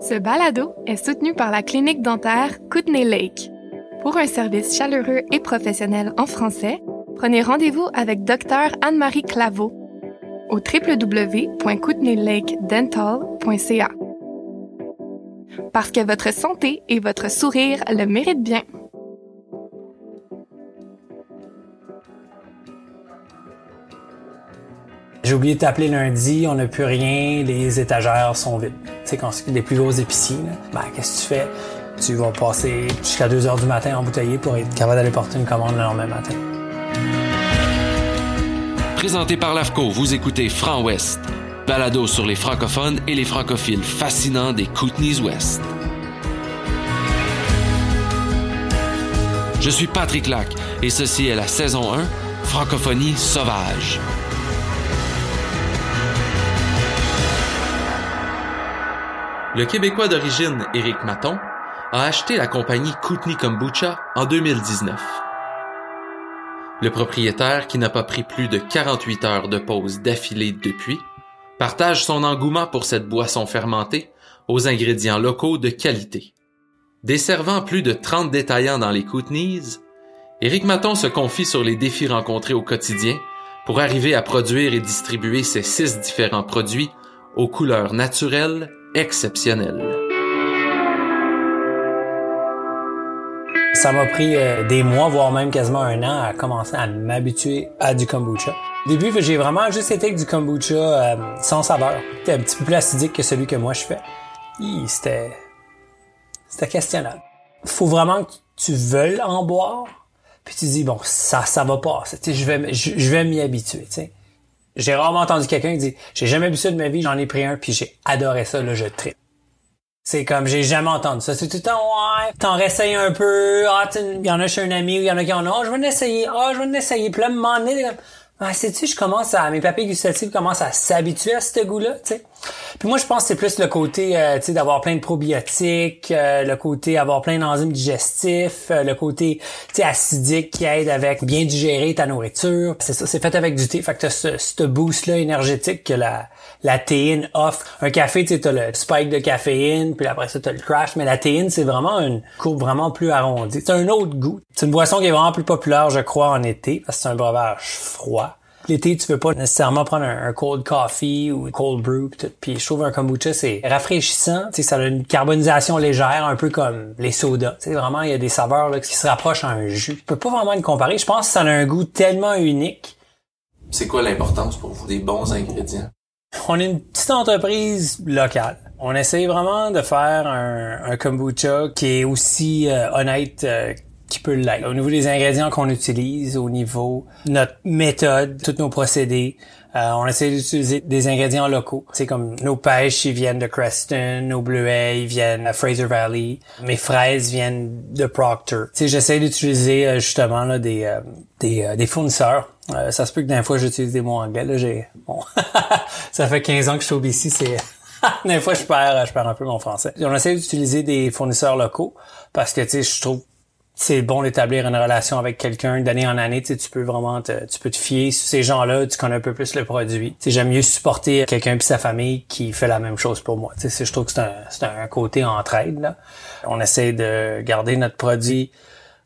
Ce balado est soutenu par la clinique dentaire Kootenay Lake. Pour un service chaleureux et professionnel en français, prenez rendez-vous avec Dr Anne-Marie Claveau au www.kootenaylakedental.ca. Parce que votre santé et votre sourire le méritent bien. J'ai oublié de t'appeler lundi, on n'a plus rien, les étagères sont vides. Tu sais, quand des plus gros épiciers, là, ben, qu'est-ce que tu fais? Tu vas passer jusqu'à 2 heures du matin embouteillé pour être capable d'aller porter une commande le lendemain matin. Présenté par l'AFCO, vous écoutez Franc Ouest, balado sur les francophones et les francophiles fascinants des Kootenays Ouest. Je suis Patrick Lac et ceci est la saison 1, Francophonie sauvage. Le Québécois d'origine Éric Maton a acheté la compagnie Kootenay Kombucha en 2019. Le propriétaire, qui n'a pas pris plus de 48 heures de pause d'affilée depuis, partage son engouement pour cette boisson fermentée aux ingrédients locaux de qualité. Desservant plus de 30 détaillants dans les Kootenays, Éric Maton se confie sur les défis rencontrés au quotidien pour arriver à produire et distribuer ces six différents produits aux couleurs naturelles exceptionnelles. Ça m'a pris euh, des mois, voire même quasiment un an à commencer à m'habituer à du kombucha. Au début, j'ai vraiment juste été avec du kombucha euh, sans saveur. C'était un petit peu plus acidique que celui que moi je fais. C'était... C'était questionnable. Faut vraiment que tu veuilles en boire, puis tu dis, bon, ça, ça va pas. Je vais, vais m'y habituer. J'ai rarement entendu quelqu'un qui dit, j'ai jamais bu ça de ma vie, j'en ai pris un, puis j'ai adoré ça, là, je tripe. C'est comme, j'ai jamais entendu ça. C'est tout le temps, ouais, t'en réessayes un peu, ah, il y en a chez un ami, ou il y en a qui en ont, ah, je vais l'essayer, ah, je vais l'essayer. Puis là, donné, comme, ah, sais-tu, je commence à, mes papilles gustatives commencent à s'habituer à ce goût-là, tu sais. Puis moi, je pense que c'est plus le côté, euh, tu sais, d'avoir plein de probiotiques, euh, le côté avoir plein d'enzymes digestifs, euh, le côté, tu sais, acidique qui aide avec bien digérer ta nourriture. C'est ça, c'est fait avec du thé. Fait que t'as ce, ce boost-là énergétique que la, la théine offre. Un café, tu sais, t'as le spike de caféine, puis après ça, t'as le crash. Mais la théine, c'est vraiment une courbe vraiment plus arrondie. C'est un autre goût. C'est une boisson qui est vraiment plus populaire, je crois, en été, parce que c'est un breuvage froid. L'été, tu veux pas nécessairement prendre un, cold coffee ou un cold brew. Puis je trouve un kombucha c'est rafraîchissant, tu sais ça a une carbonisation légère un peu comme les sodas. Tu sais vraiment il y a des saveurs là, qui se rapprochent à un jus. Je peux pas vraiment le comparer. Je pense que ça a un goût tellement unique. C'est quoi l'importance pour vous des bons ingrédients? On est une petite entreprise locale. On essaye vraiment de faire un, un kombucha qui est aussi euh, honnête euh, qui peut l'être. Au niveau des ingrédients qu'on utilise, au niveau notre méthode, tous nos procédés, euh, on essaie d'utiliser des ingrédients locaux. C'est comme nos pêches, ils viennent de Creston, nos bleuets, ils viennent de Fraser Valley, mes fraises viennent de Proctor. J'essaie d'utiliser euh, justement là, des, des, des fournisseurs. Euh, ça se peut que d'un fois j'utilise des mots anglais. Là, j'ai bon, ça fait 15 ans que je suis au BC, c'est des fois je perds, je perds un peu mon français. On essaie d'utiliser des fournisseurs locaux parce que tu sais, je trouve c'est bon d'établir une relation avec quelqu'un d'année en année. Tu, peux vraiment te, tu peux te fier sur ces gens-là, tu connais un peu plus le produit. Tu sais, J'aime mieux supporter quelqu'un et sa famille qui fait la même chose pour moi. Tu sais, Je trouve que c'est un, un côté entraide. Là. On essaie de garder notre produit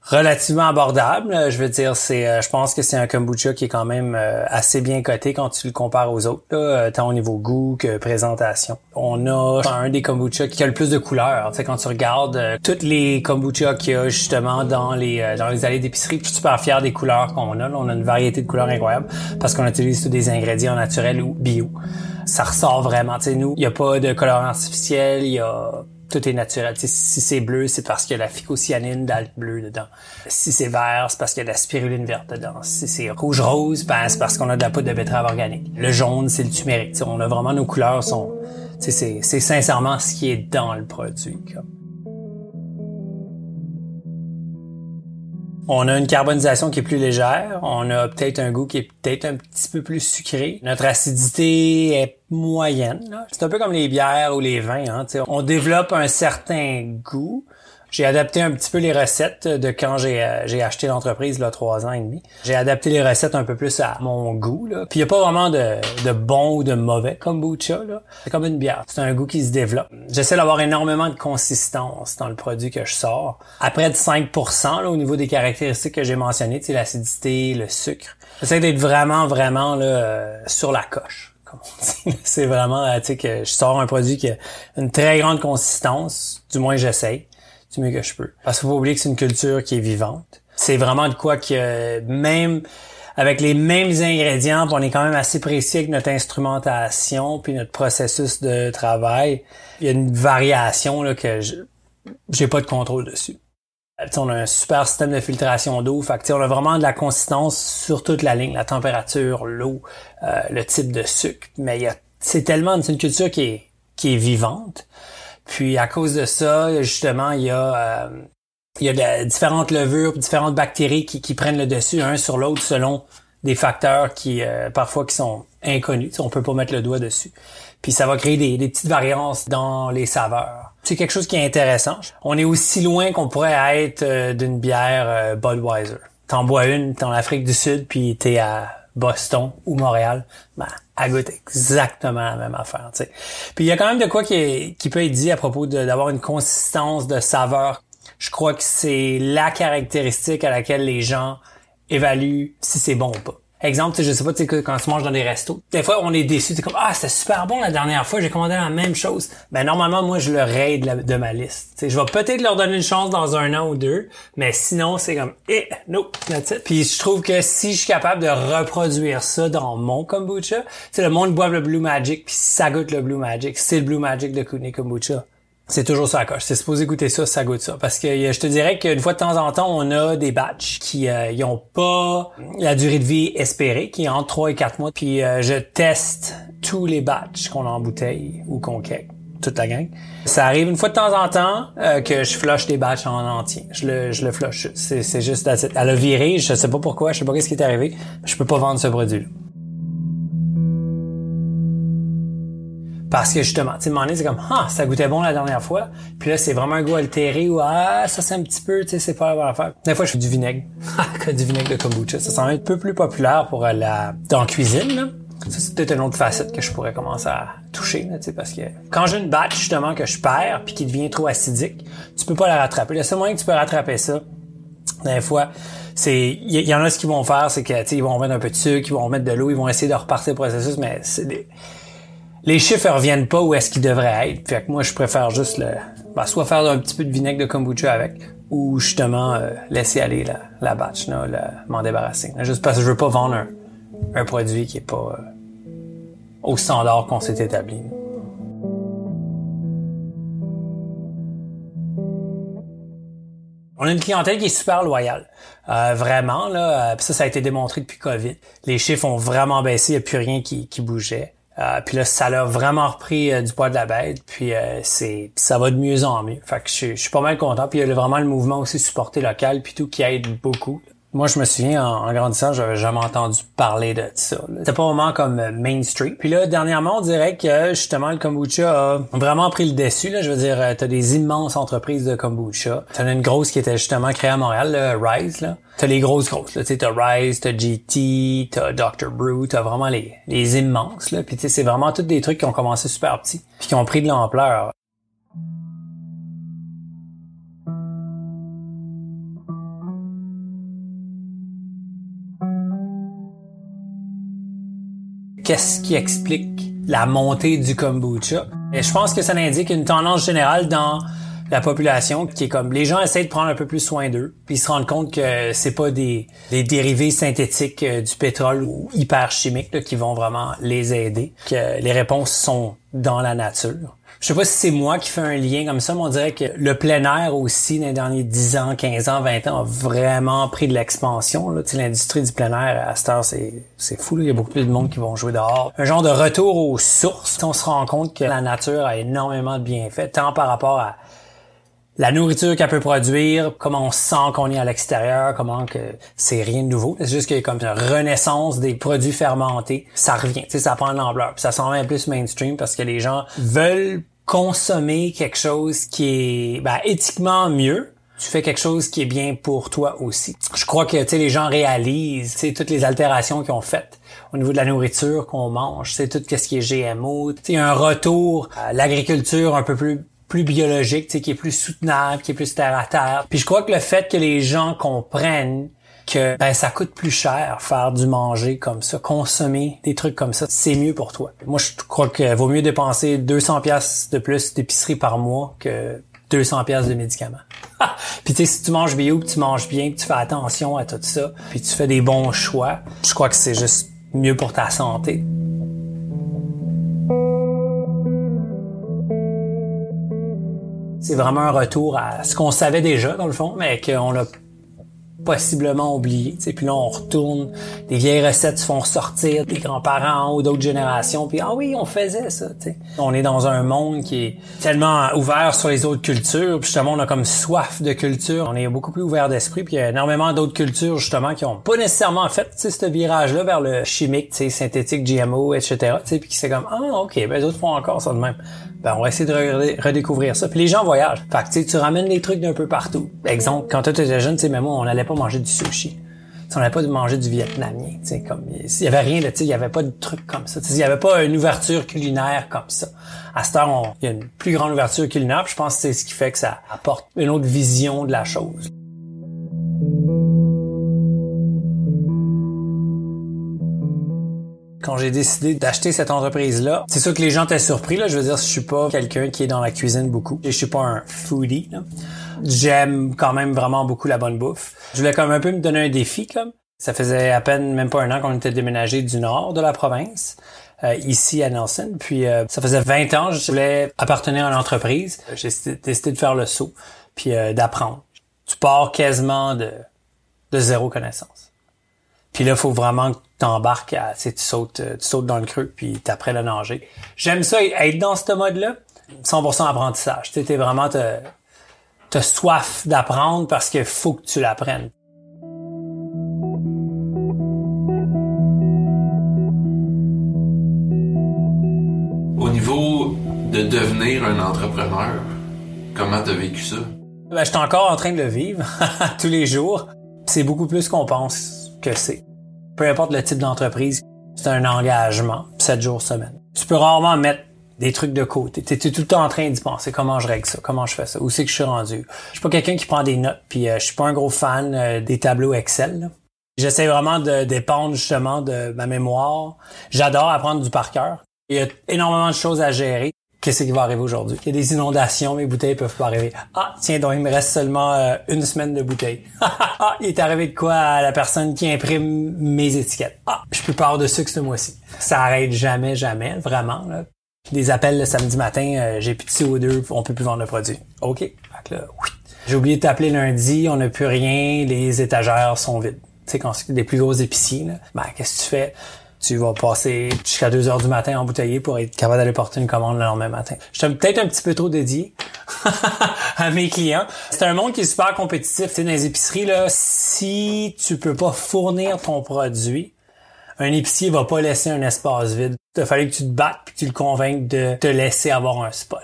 relativement abordable. Je veux dire, c'est, euh, je pense que c'est un kombucha qui est quand même euh, assez bien coté quand tu le compares aux autres, là, euh, tant au niveau goût que présentation. On a un des kombucha qui a le plus de couleurs. Tu sais, quand tu regardes euh, toutes les kombucha qu'il y a justement dans les euh, dans les allées d'épicerie, je suis super fier des couleurs qu'on a. Là. On a une variété de couleurs incroyable parce qu'on utilise tous des ingrédients naturels ou bio. Ça ressort vraiment. Tu sais, nous, il n'y a pas de colorant artificiel, il y a tout est naturel. Si c'est bleu, c'est parce qu'il y a la phycocyanine dans le bleu dedans. Si c'est vert, c'est parce qu'il y a de la spiruline verte dedans. Si c'est rouge-rose, ben, c'est parce qu'on a de la poudre de betterave organique. Le jaune, c'est le turmeric. On a vraiment nos couleurs sont... C'est, sincèrement ce qui est dans le produit. On a une carbonisation qui est plus légère. On a peut-être un goût qui est peut-être un petit peu plus sucré. Notre acidité est moyenne. C'est un peu comme les bières ou les vins. Hein, on développe un certain goût. J'ai adapté un petit peu les recettes de quand j'ai euh, j'ai acheté l'entreprise là trois ans et demi. J'ai adapté les recettes un peu plus à mon goût là. Puis il y a pas vraiment de, de bon ou de mauvais kombucha là. C'est comme une bière. C'est un goût qui se développe. J'essaie d'avoir énormément de consistance dans le produit que je sors. Après de 5% là, au niveau des caractéristiques que j'ai mentionnées, l'acidité, le sucre. J'essaie d'être vraiment vraiment là euh, sur la coche. C'est vraiment, euh, tu sais, que je sors un produit qui a une très grande consistance, du moins j'essaie, du mieux que je peux. Parce qu'il faut pas oublier que c'est une culture qui est vivante. C'est vraiment de quoi que même avec les mêmes ingrédients, on est quand même assez précis avec notre instrumentation puis notre processus de travail. Il y a une variation là, que j'ai pas de contrôle dessus. on a un super système de filtration d'eau. On a vraiment de la consistance sur toute la ligne, la température, l'eau, euh, le type de sucre. Mais c'est tellement une culture qui est, qui est vivante. Puis à cause de ça, justement, il y a, euh, il y a différentes levures, différentes bactéries qui, prennent le dessus un sur l'autre selon des facteurs qui euh, parfois qui sont inconnus. On peut pas mettre le doigt dessus. Puis ça va créer des, des petites variances dans les saveurs. C'est quelque chose qui est intéressant. On est aussi loin qu'on pourrait être d'une bière Budweiser. T'en bois une, t'es en Afrique du Sud, puis t'es à Boston ou Montréal, ben, elle goûte exactement la même affaire. Puis il y a quand même de quoi qui, qui peut être dit à propos d'avoir une consistance de saveur. Je crois que c'est la caractéristique à laquelle les gens évaluent si c'est bon ou pas. Exemple, je sais pas, tu quand tu manges dans des restos, des fois, on est déçu. C'est comme, ah, c'était super bon la dernière fois, j'ai commandé la même chose. Ben, normalement, moi, je le raide de, ma liste. sais, je vais peut-être leur donner une chance dans un an ou deux, mais sinon, c'est comme, eh, no, that's it. Puis je trouve que si je suis capable de reproduire ça dans mon kombucha, tu le monde boit le Blue Magic, puis ça goûte le Blue Magic, c'est le Blue Magic de Kune Kombucha c'est toujours ça à coche. C'est supposé goûter ça, ça goûte ça. Parce que je te dirais qu'une fois de temps en temps, on a des batchs qui euh, ont pas la durée de vie espérée, qui est entre 3 et 4 mois. Puis euh, je teste tous les batchs qu'on a en bouteille ou qu'on cake toute la gang. Ça arrive une fois de temps en temps euh, que je flush des batchs en entier. Je le, je le flush. C'est, c'est juste... Elle a viré, je sais pas pourquoi, je sais pas qu'est-ce qui est arrivé. Je peux pas vendre ce produit Parce que justement, tu sais, c'est comme, ah, ça goûtait bon la dernière fois. Puis là, c'est vraiment un goût altéré ou, ah, ça c'est un petit peu, tu sais, c'est pas la bonne affaire. Des fois, je fais du vinaigre. du vinaigre de kombucha. Ça semble un peu plus populaire pour euh, la, dans la cuisine, là. Ça, c'est peut-être une autre facette que je pourrais commencer à toucher, là, tu sais, parce que quand j'ai une batch, justement, que je perds puis qui devient trop acidique, tu peux pas la rattraper. Le seul moyen que tu peux rattraper ça, des fois, c'est, il y, en a ce qu'ils vont faire, c'est que, tu sais, ils vont mettre un peu de sucre, ils vont mettre de l'eau, ils vont essayer de repartir le processus, mais c'est des, les chiffres reviennent pas où est-ce qu'ils devraient être. Fait que moi, je préfère juste le, ben, soit faire un petit peu de vinaigre de kombucha avec, ou justement euh, laisser aller la, la batch, m'en débarrasser. Juste parce que je veux pas vendre un, un produit qui est pas euh, au standard qu'on s'est établi. On a une clientèle qui est super loyale. Euh, vraiment, là. ça, ça a été démontré depuis COVID. Les chiffres ont vraiment baissé, il n'y a plus rien qui bougeait. Euh, puis là, ça l'a vraiment repris euh, du poids de la bête. Puis euh, c'est ça va de mieux en mieux. Fait que je, suis pas mal content. Puis il y a vraiment le mouvement aussi supporté local puis tout qui aide beaucoup. Moi, je me souviens, en, grandissant, j'avais jamais entendu parler de ça. C'était pas vraiment comme euh, Main Street. Puis là, dernièrement, on dirait que justement le kombucha a vraiment pris le dessus. Là. Je veux dire, t'as des immenses entreprises de kombucha. T'en as une grosse qui était justement créée à Montréal, le Rise. Là. T'as les grosses grosses. Là. T'as Rise, t'as GT, t'as Dr. Brew, t'as vraiment les, les immenses. Là. Puis c'est vraiment tous des trucs qui ont commencé super petits, puis qui ont pris de l'ampleur. Qu'est-ce qui explique la montée du kombucha. Et je pense que ça indique une tendance générale dans la population qui est comme les gens essaient de prendre un peu plus soin d'eux, puis ils se rendent compte que c'est pas des, des dérivés synthétiques euh, du pétrole ou hyper chimiques qui vont vraiment les aider, que les réponses sont dans la nature. Je sais pas si c'est moi qui fais un lien comme ça, mais on dirait que le plein air aussi, dans les derniers 10 ans, 15 ans, 20 ans, a vraiment pris de l'expansion. L'industrie du plein air, à cette heure, c'est, c'est fou. Il y a beaucoup plus de monde qui vont jouer dehors. Un genre de retour aux sources. On se rend compte que la nature a énormément de bienfaits, tant par rapport à la nourriture qu'elle peut produire, comment on sent qu'on est à l'extérieur, comment que c'est rien de nouveau. C'est juste qu'il y a comme une renaissance des produits fermentés. Ça revient, tu sais, ça prend de l'ampleur. ça s'en va plus mainstream parce que les gens veulent consommer quelque chose qui est ben, éthiquement mieux, tu fais quelque chose qui est bien pour toi aussi. Je crois que les gens réalisent toutes les altérations qu'ils ont faites au niveau de la nourriture qu'on mange, c'est tout ce qui est GMO. A un retour à l'agriculture un peu plus plus biologique, qui est plus soutenable, qui est plus terre à terre. Puis je crois que le fait que les gens comprennent ben ça coûte plus cher faire du manger comme ça, consommer des trucs comme ça, c'est mieux pour toi. Moi je crois que vaut mieux dépenser 200 pièces de plus d'épicerie par mois que 200 pièces de médicaments. puis tu sais si tu manges bio, que tu manges bien, que tu fais attention à tout ça, puis tu fais des bons choix, je crois que c'est juste mieux pour ta santé. C'est vraiment un retour à ce qu'on savait déjà, dans le fond, mais qu'on a possiblement oublié. T'sais. Puis là, on retourne, des vieilles recettes se font ressortir, des grands-parents ou d'autres générations, puis ah oui, on faisait ça. On est dans un monde qui est tellement ouvert sur les autres cultures, puis justement, on a comme soif de culture. On est beaucoup plus ouvert d'esprit, puis il y a énormément d'autres cultures, justement, qui ont pas nécessairement fait ce virage-là vers le chimique, synthétique, GMO, etc. Puis qui c'est comme, ah ok, ben les autres font encore ça de même ben on va essayer de redécouvrir ça. Puis les gens voyagent. Fait que tu ramènes les trucs d'un peu partout. Exemple, quand tu étais jeune, tu sais, même moi, on n'allait pas manger du sushi. on n'allait pas manger du vietnamien, tu comme il y avait rien de, tu il y avait pas de trucs comme ça. Il y avait pas une ouverture culinaire comme ça. À cette heure, il y a une plus grande ouverture culinaire. Puis je pense que c'est ce qui fait que ça apporte une autre vision de la chose. Quand j'ai décidé d'acheter cette entreprise-là, c'est sûr que les gens étaient surpris. Là. Je veux dire, je suis pas quelqu'un qui est dans la cuisine beaucoup. Je suis pas un foodie. J'aime quand même vraiment beaucoup la bonne bouffe. Je voulais quand même un peu me donner un défi. Comme. Ça faisait à peine même pas un an qu'on était déménagé du nord de la province. Euh, ici à Nelson. Puis euh, ça faisait 20 ans, je voulais appartenir à une entreprise. J'ai décidé de faire le saut, puis euh, d'apprendre. Tu pars quasiment de, de zéro connaissance. Puis là, il faut vraiment que tu embarques, à, tu, sautes, euh, tu sautes dans le creux, puis tu apprends à nager. J'aime ça, être dans ce mode-là. 100% apprentissage. Tu es vraiment t'as soif d'apprendre parce qu'il faut que tu l'apprennes. Au niveau de devenir un entrepreneur, comment t'as vécu ça? Ben, je suis encore en train de le vivre tous les jours. C'est beaucoup plus qu'on pense que c'est. Peu importe le type d'entreprise, c'est un engagement, 7 jours semaine. Tu peux rarement mettre des trucs de côté. Tu es tout le temps en train d'y penser. Comment je règle ça? Comment je fais ça? Où c'est que je suis rendu? Je suis pas quelqu'un qui prend des notes, puis euh, je suis pas un gros fan euh, des tableaux Excel. J'essaie vraiment de dépendre justement de ma mémoire. J'adore apprendre du par cœur. Il y a énormément de choses à gérer qu'est-ce qui va arriver aujourd'hui? Il y a des inondations, mes bouteilles peuvent pas arriver. Ah, tiens, donc il me reste seulement euh, une semaine de bouteilles. ah, il est arrivé de quoi à la personne qui imprime mes étiquettes? Ah, je peux pas de sucre ce mois-ci. Ça arrête jamais, jamais, vraiment. Là. Des appels le samedi matin, euh, j'ai plus de CO2, on peut plus vendre le produit. OK. Fait oui. J'ai oublié de t'appeler lundi, on n'a plus rien, les étagères sont vides. Tu sais, quand des plus gros épiciers, là, ben, qu'est-ce que tu fais? Tu vas passer jusqu'à 2 heures du matin embouteillé pour être capable d'aller porter une commande le lendemain matin. Je suis peut-être un petit peu trop dédié à mes clients. C'est un monde qui est super compétitif. Tu dans les épiceries, là, si tu peux pas fournir ton produit, un épicier va pas laisser un espace vide. Il fallu que tu te battes puis que tu le convainques de te laisser avoir un spot.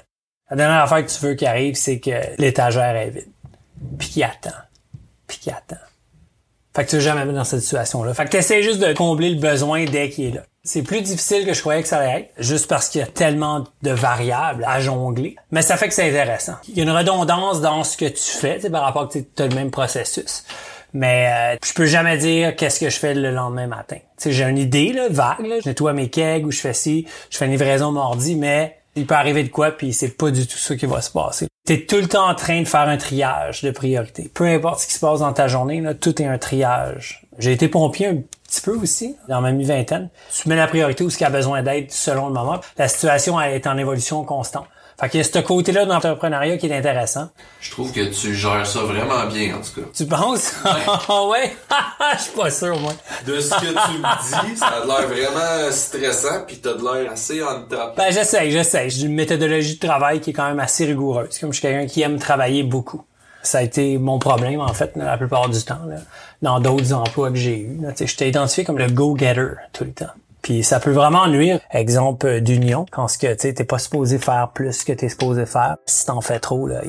La dernière affaire que tu veux qui arrive, c'est que l'étagère est vide. Puis qu'il attend. Puis qu'il attend. Fait que tu vas jamais mettre dans cette situation-là. Fait que t'essaies juste de combler le besoin dès qu'il est là. C'est plus difficile que je croyais que ça allait être, juste parce qu'il y a tellement de variables à jongler. Mais ça fait que c'est intéressant. Il y a une redondance dans ce que tu fais, par rapport que tu as le même processus. Mais euh, je peux jamais dire qu'est-ce que je fais le lendemain matin. j'ai une idée là, vague, là. je nettoie mes kegs ou je fais ci, je fais une livraison mardi, mais il peut arriver de quoi, puis c'est pas du tout ça qui va se passer. T'es tout le temps en train de faire un triage de priorité. Peu importe ce qui se passe dans ta journée, tout est un triage. J'ai été pompier un petit peu aussi, dans ma mi-vingtaine. Tu mets la priorité où ce qui a besoin d'être selon le moment. La situation est en évolution constante. Fait qu'il y a ce côté-là de l'entrepreneuriat qui est intéressant. Je trouve que tu gères ça vraiment bien, en tout cas. Tu penses? Ouais. Je suis pas sûr, moi. De ce que tu me dis, ça a l'air vraiment stressant, puis t'as de l'air assez en top. Ben, j'essaie, j'essaie. J'ai une méthodologie de travail qui est quand même assez rigoureuse. Comme je suis quelqu'un qui aime travailler beaucoup. Ça a été mon problème, en fait, la plupart du temps, là, dans d'autres emplois que j'ai eus. J'étais identifié comme le go-getter tout le temps Puis ça peut vraiment nuire. Exemple d'union, quand ce que tu t'es pas supposé faire plus que t'es supposé faire. Si t'en fais trop, là,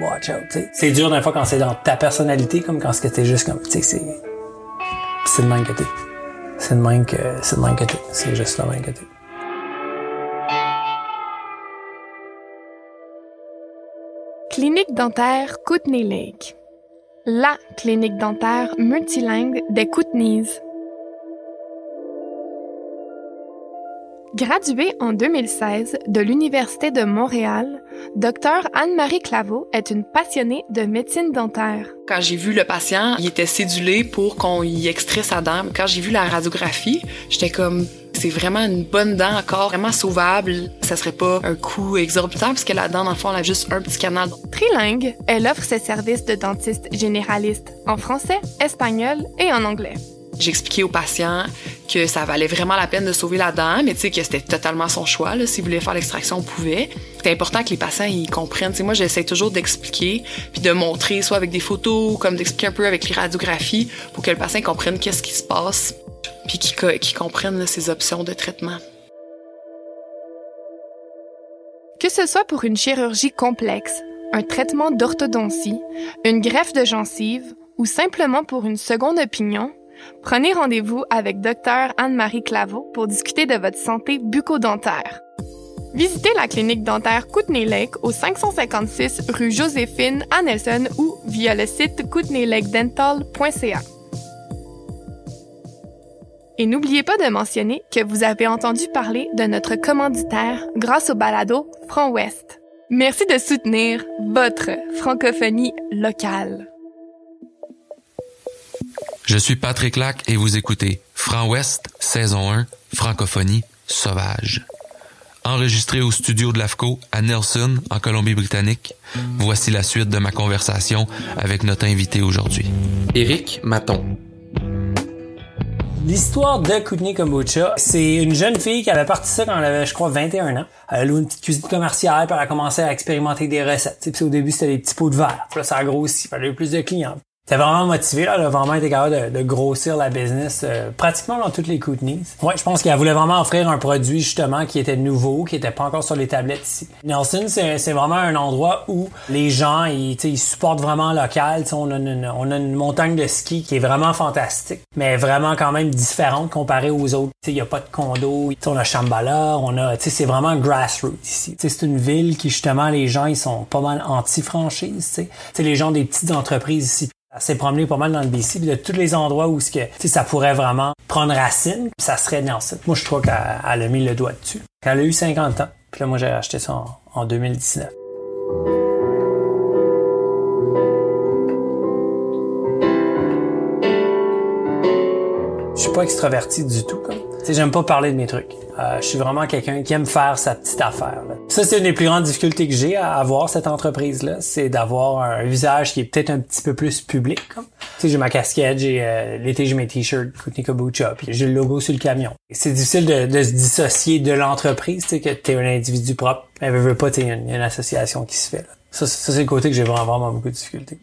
watch out, C'est dur d'un fois quand c'est dans ta personnalité, comme quand ce que t'es juste comme, tu sais, c'est... C'est même que t'es. C'est le même que, c'est même que t'es. C'est juste le même que t'es. Clinique dentaire Kootenay Lake. La clinique dentaire multilingue des Kootenays. Graduée en 2016 de l'Université de Montréal, Dr Anne-Marie Claveau est une passionnée de médecine dentaire. Quand j'ai vu le patient, il était cédulé pour qu'on y extrait sa dent. Quand j'ai vu la radiographie, j'étais comme c'est vraiment une bonne dent encore, vraiment sauvable. Ça serait pas un coût exorbitant puisque la dent, dans le fond, elle a juste un petit canal. Trilingue, elle offre ses services de dentiste généraliste en français, espagnol et en anglais. J'expliquais au patient que ça valait vraiment la peine de sauver la dent, mais tu sais que c'était totalement son choix. S'il voulait faire l'extraction, on pouvait. C'est important que les patients ils comprennent. moi, j'essaie toujours d'expliquer puis de montrer, soit avec des photos, comme d'expliquer un peu avec les radiographies, pour que le patient comprenne qu'est-ce qui se passe, puis qu'il comprenne ses options de traitement. Que ce soit pour une chirurgie complexe, un traitement d'orthodontie, une greffe de gencive ou simplement pour une seconde opinion, Prenez rendez-vous avec Dr Anne-Marie Claveau pour discuter de votre santé bucco-dentaire. Visitez la clinique dentaire Kootenay Lake au 556 rue Joséphine à Nelson ou via le site kootenaylakedental.ca. Et n'oubliez pas de mentionner que vous avez entendu parler de notre commanditaire grâce au balado Front Ouest. Merci de soutenir votre francophonie locale. Je suis Patrick Lac et vous écoutez Franc Ouest, saison 1, francophonie sauvage. Enregistré au studio de l'AFCO à Nelson, en Colombie-Britannique, voici la suite de ma conversation avec notre invité aujourd'hui. Éric Maton. L'histoire de Kootenay Kombucha, c'est une jeune fille qui avait parti ça quand elle avait, je crois, 21 ans. Elle a loué une petite cuisine commerciale, puis elle a commencé à expérimenter des recettes. Puis au début, c'était des petits pots de verre. Puis là, ça a grossi. Il eu plus de clients. T'es vraiment motivé, là, elle a vraiment été capable de, grossir la business euh, pratiquement dans toutes les Kootenays. Ouais, je pense qu'elle voulait vraiment offrir un produit justement qui était nouveau, qui était pas encore sur les tablettes ici. Nelson, c'est vraiment un endroit où les gens, ils, ils supportent vraiment local. on a, une, on a une montagne de ski qui est vraiment fantastique, mais vraiment quand même différente comparée aux autres. Il y a pas de condo, on a Shambhala, on a, c'est vraiment grassroots ici. C'est une ville qui justement les gens ils sont pas mal anti-franchise. Les gens des petites entreprises ici s'est promené pas mal dans le BC, puis de tous les endroits où que, ça pourrait vraiment prendre racine, ça serait Nelson. Moi, je trouve qu'elle a mis le doigt dessus. Elle a eu 50 ans, puis là, moi, j'ai acheté ça en, en 2019. Je suis pas extraverti du tout, comme j'aime pas parler de mes trucs. Euh, je suis vraiment quelqu'un qui aime faire sa petite affaire. Ça, c'est une des plus grandes difficultés que j'ai à avoir cette entreprise-là, c'est d'avoir un visage qui est peut-être un petit peu plus public. Comme. Tu sais, j'ai ma casquette, j'ai euh, l'été j'ai mes t-shirts Kootenay Kombucha, puis j'ai le logo sur le camion. C'est difficile de, de, se dissocier de l'entreprise, tu sais, que t'es un individu propre. Mais veut pas, il y, a une association qui se fait. Là. Ça, ça c'est le côté que j'ai vraiment, vraiment beaucoup de difficultés.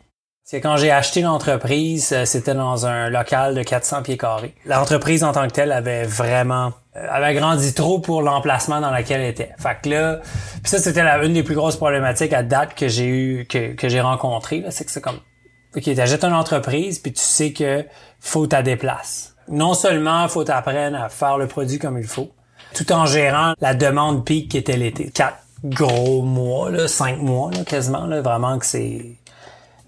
C'est quand j'ai acheté l'entreprise, euh, c'était dans un local de 400 pieds carrés. L'entreprise en tant que telle avait vraiment euh, avait grandi trop pour l'emplacement dans lequel elle était. Fait que là, puis ça c'était une des plus grosses problématiques à date que j'ai eu que, que j'ai rencontré, c'est que c'est comme OK, t'achètes une entreprise puis tu sais que faut ta déplace. Non seulement faut t'apprendre à faire le produit comme il faut, tout en gérant la demande pic qui était l'été. Quatre gros mois, là, cinq mois là, quasiment, là, vraiment que c'est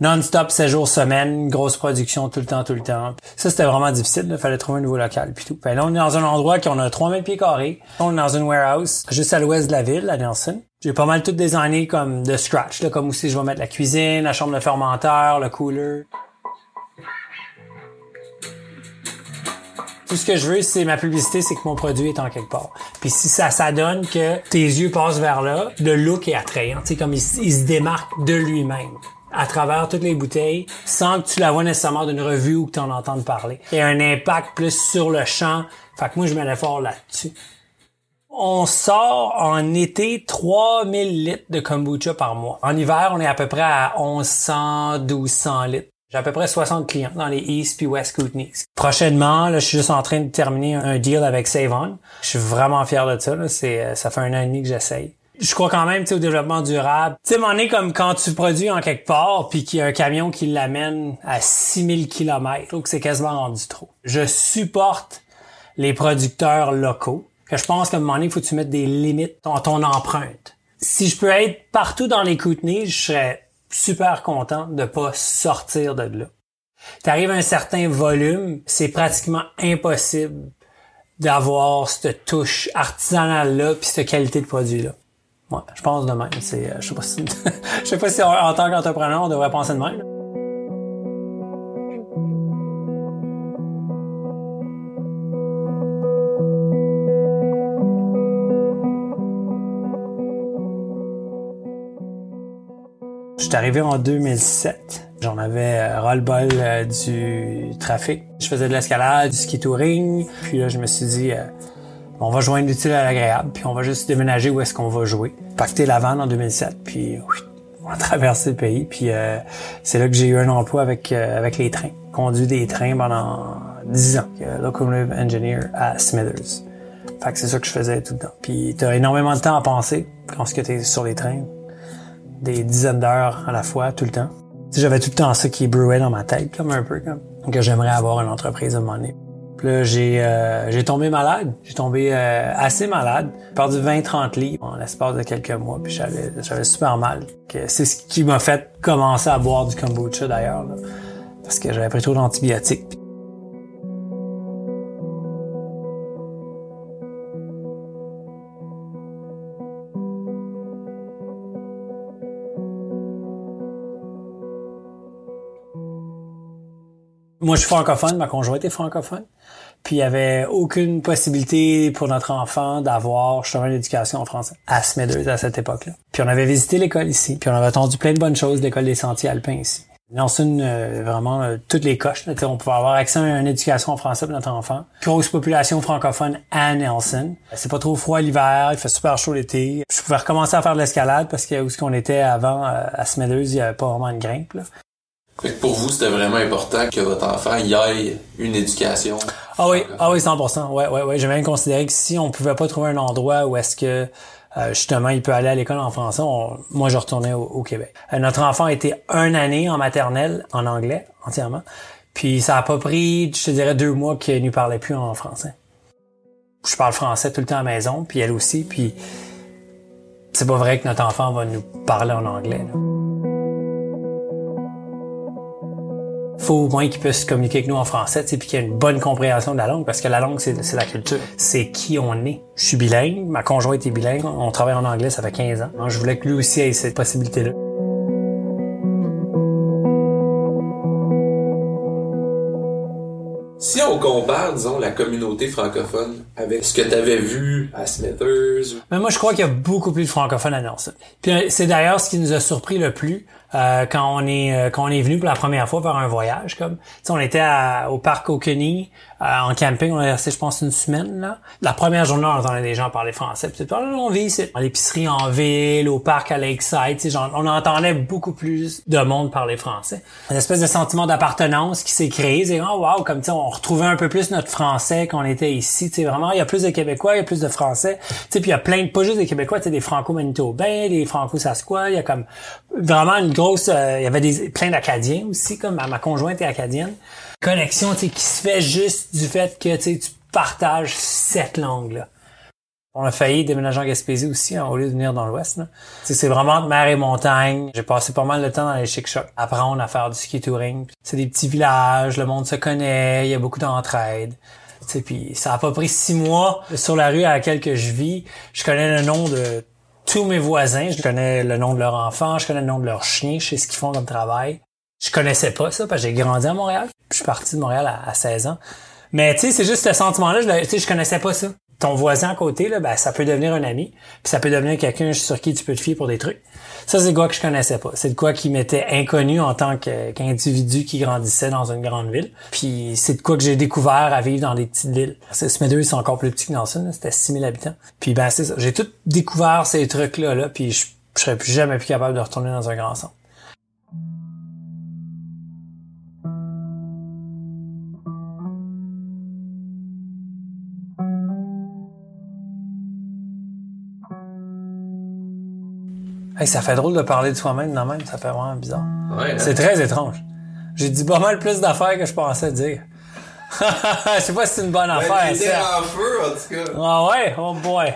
non-stop, 7 jours semaine, grosse production tout le temps, tout le temps. Ça, c'était vraiment difficile. Il fallait trouver un nouveau local puis tout. là, on est dans un endroit qui on a 3000 pieds carrés. On est dans une warehouse juste à l'ouest de la ville, à Nelson. J'ai pas mal tout designé comme de scratch, comme aussi je vais mettre la cuisine, la chambre de fermenteur, le cooler. Tout ce que je veux, c'est ma publicité, c'est que mon produit est en quelque part. Puis si ça, ça donne que tes yeux passent vers là, le look est attrayant. Sais, comme il se démarque de lui-même à travers toutes les bouteilles sans que tu la vois nécessairement d'une revue ou que tu en entendes parler. Il y a un impact plus sur le champ. Fait que moi, je mets l'effort là-dessus. On sort en été 3000 litres de kombucha par mois. En hiver, on est à peu près à 1100, 1200 litres. J'ai à peu près 60 clients dans les East puis West Kootenays. Prochainement, là, je suis juste en train de terminer un deal avec Save Je suis vraiment fier de ça. Là. C'est, euh, ça fait un an et demi que j'essaye. Je crois quand même au développement durable. Tu sais, m'en est comme quand tu produis en quelque part puis qu'il y a un camion qui l'amène à 6000 km. Que c'est quasiment rendu trop. Je supporte les producteurs locaux. Que je pense qu'à un moment donné, il faut que tu mettes des limites dans ton empreinte. Si je peux être partout dans les Kootenays, je serais super content de pas sortir de là. T'arrives à un certain volume, c'est pratiquement impossible d'avoir cette touche artisanale-là puis cette qualité de produit-là. Ouais, je pense de même. C'est, euh, je sais pas si, je sais pas si en tant qu'entrepreneur, on devrait penser de même. Je suis arrivé en 2007. J'en avais euh, ras-le-bol euh, du trafic. Je faisais de l'escalade, du ski touring. Puis là, je me suis dit, on va joindre l'utile à l'agréable, puis on va juste déménager où est-ce qu'on va jouer. Pacter la vanne en 2007, puis on a traversé le pays. Puis c'est là que j'ai eu un emploi avec avec les trains. Conduit des trains pendant 10 ans. Locomotive Engineer à Smithers. Fait que c'est ça que je faisais tout le temps. Puis t'as énormément de temps à penser quand tu es sur les trains des dizaines d'heures à la fois, tout le temps. J'avais tout le temps ça qui brûlait dans ma tête, comme un peu, comme que j'aimerais avoir une entreprise à un moment donné. Là, j'ai euh, j'ai tombé malade. J'ai tombé euh, assez malade. J'ai perdu 20-30 livres en l'espace de quelques mois. Puis j'avais j'avais super mal. C'est ce qui m'a fait commencer à boire du kombucha d'ailleurs. Parce que j'avais pris trop d'antibiotiques. Moi, je suis francophone, ma conjointe est francophone. Puis il y avait aucune possibilité pour notre enfant d'avoir justement une éducation en français à Smithers à cette époque-là. Puis on avait visité l'école ici, puis on avait entendu plein de bonnes choses de l'école des sentiers alpins ici. Nelson, euh, vraiment, euh, toutes les coches. Là, on pouvait avoir accès à une éducation en français pour notre enfant. Grosse population francophone à Nelson. C'est pas trop froid l'hiver, il fait super chaud l'été. Je pouvais recommencer à faire de l'escalade parce que où ce qu'on était avant euh, à Smithers, il y avait pas vraiment une grimpe. Là pour vous, c'était vraiment important que votre enfant y aille une éducation. Ah oui, ah oui, 100%. Ouais, ouais, ouais. J'ai même considéré que si on pouvait pas trouver un endroit où est-ce que euh, justement il peut aller à l'école en français, moi je retournais au, Québec. Euh, notre enfant été un année en maternelle en anglais entièrement, puis ça a pas pris, je te dirais, deux mois qu'il ne parlait plus en français. Je parle français tout le temps à la maison, puis elle aussi, puis c'est pas vrai que notre enfant va nous parler en anglais. Là. Faut au moins qu'ils puissent communiquer avec nous en français, puis qu'il y ait une bonne compréhension de la langue, parce que la langue, c'est la culture. C'est qui on est. Je suis bilingue, ma conjointe est bilingue, on travaille en anglais, ça fait 15 ans. Je voulais que lui aussi ait cette possibilité-là. Si on compare, disons, la communauté francophone avec ce que tu avais vu à Smithers... Mais moi, je crois qu'il y a beaucoup plus de francophones à Nelson. Puis c'est d'ailleurs ce qui nous a surpris le plus euh, quand on est euh, quand on est venu pour la première fois faire un voyage comme on était au parc O'Kenny euh, en camping on a resté je pense une semaine là. La première journée on entendait des gens parler français puis oh, on vit ici. À l'épicerie en ville au parc à Lakeside genre, on entendait beaucoup plus de monde parler français. Une espèce de sentiment d'appartenance qui s'est créé c'est oh wow comme on retrouvait un peu plus notre français qu'on était ici tu vraiment il y a plus de québécois il y a plus de français. Tu puis il y a plein de pas juste des québécois des franco-manitobains des franco-sasquois il y a comme vraiment une euh, il y avait des, plein d'Acadiens aussi, comme ma, conjointe est acadienne. Connexion, qui se fait juste du fait que tu partages cette langue-là. On a failli déménager en Gaspésie aussi, hein, au lieu de venir dans l'Ouest. C'est vraiment mer et montagne. J'ai passé pas mal de temps dans les chic shops, apprendre à faire du ski touring. C'est des petits villages, le monde se connaît, il y a beaucoup d'entraide. Puis ça a pas pris six mois sur la rue à laquelle que je vis. Je connais le nom de tous mes voisins, je connais le nom de leur enfant, je connais le nom de leur chien, je sais ce qu'ils font comme travail. Je connaissais pas ça parce que j'ai grandi à Montréal. Je suis parti de Montréal à, 16 ans. Mais tu sais, c'est juste ce sentiment-là, je, tu je connaissais pas ça. Ton voisin à côté, là, ben, ça peut devenir un ami, puis ça peut devenir quelqu'un sur qui tu peux te fier pour des trucs. Ça, c'est quoi que je connaissais pas. C'est de quoi qui m'était inconnu en tant qu'individu qui grandissait dans une grande ville. Puis c'est de quoi que j'ai découvert à vivre dans des petites villes. Smithers, c'est encore plus petit que Nelson. C'était 6000 habitants. Puis ben, c'est ça. J'ai tout découvert ces trucs-là, là, puis je, je, serais plus jamais plus capable de retourner dans un grand centre. Hey, ça fait drôle de parler de soi-même dans même, ça fait vraiment bizarre. Ouais, C'est très étrange. J'ai dit pas mal plus d'affaires que je pensais dire. Je sais pas si c'est une bonne affaire, ça. en feu, en tout cas. Ah ouais? Oh boy.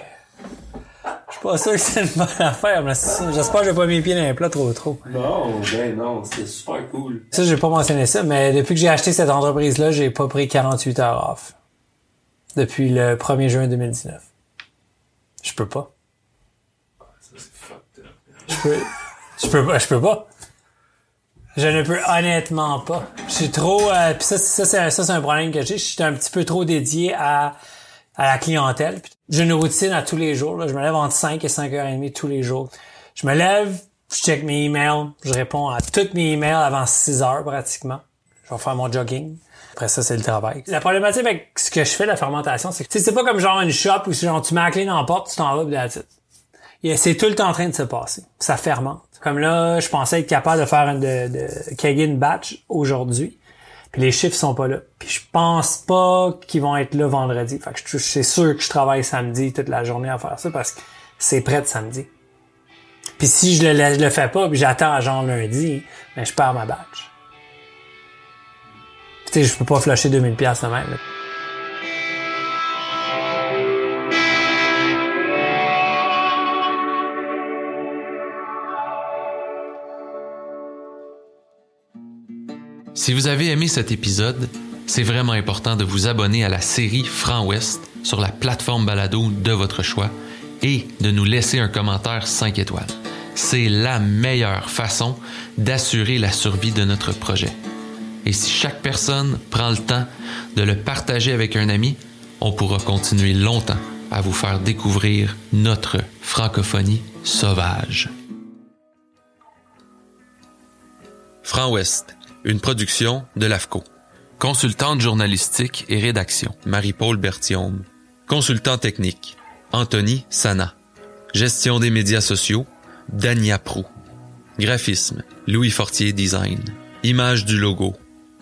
Je suis pas sûr que c'est une bonne affaire, mais c'est- j'espère que j'ai pas mis les pieds dans les plats trop trop. Non, ben non, c'était super cool. Ça, j'ai pas mentionné ça, mais depuis que j'ai acheté cette entreprise-là, j'ai pas pris 48 heures off. Depuis le 1er juin 2019. Je peux pas. Je peux, je peux pas, je peux pas. Je ne peux honnêtement pas. Je suis trop, euh, pis ça, ça, c'est ça, c'est un problème que j'ai. Je suis un petit peu trop dédié à, à la clientèle. J'ai une routine à tous les jours. là. Je me lève entre 5 et 5 heures et demie tous les jours. Je me lève, je check mes emails, je réponds à tous mes emails avant 6 heures pratiquement. Je vais faire mon jogging. Après ça, c'est le travail. La problématique avec ce que je fais, la fermentation, c'est que c'est pas comme genre une shop où c'est genre tu mets la clé dans la porte, tu t'en vas. Et C'est tout le temps en train de se passer. Ça fermente. Comme là, je pensais être capable de faire une, de, de batch aujourd'hui. Puis les chiffres sont pas là. Puis je pense pas qu'ils vont être là vendredi. Fait que je- c'est sûr que je travaille samedi toute la journée à faire ça parce que c'est prêt de samedi. Puis si je le, je le fais pas, puis j'attends à genre lundi, ben je perds ma batch. Tu sais, je peux pas flusher 2000 pièces de même. là. Si vous avez aimé cet épisode, c'est vraiment important de vous abonner à la série Franc Ouest sur la plateforme balado de votre choix et de nous laisser un commentaire 5 étoiles. C'est la meilleure façon d'assurer la survie de notre projet. Et si chaque personne prend le temps de le partager avec un ami, on pourra continuer longtemps à vous faire découvrir notre francophonie sauvage. Franc Ouest, une production de l'AFCO. Consultante journalistique et rédaction, Marie-Paul Berthiaume. Consultant technique, Anthony Sana. Gestion des médias sociaux, Dania Prou. Graphisme, Louis Fortier Design. Image du logo,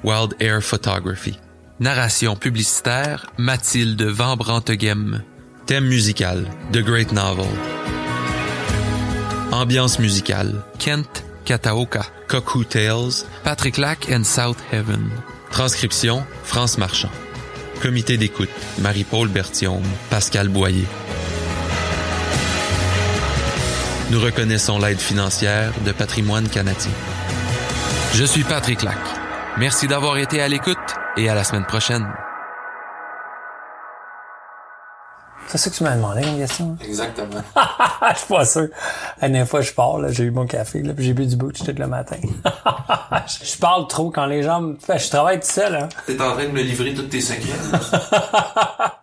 Wild Air Photography. Narration publicitaire, Mathilde Van Branteghem. Thème musical, The Great Novel. Ambiance musicale, Kent Kataoka, Cuckoo Tales, Patrick Lac and South Heaven. Transcription, France Marchand. Comité d'écoute, Marie-Paul Berthiaume, Pascal Boyer. Nous reconnaissons l'aide financière de Patrimoine canadien. Je suis Patrick Lac. Merci d'avoir été à l'écoute et à la semaine prochaine. C'est ça que tu m'as demandé comme question? Exactement. je suis pas sûr. La dernière fois, je pars, là, j'ai eu mon café, là, puis j'ai bu du butch tout le matin. je parle trop quand les gens me... Je travaille tout seul, hein. T'es en train de me livrer tous tes secrets.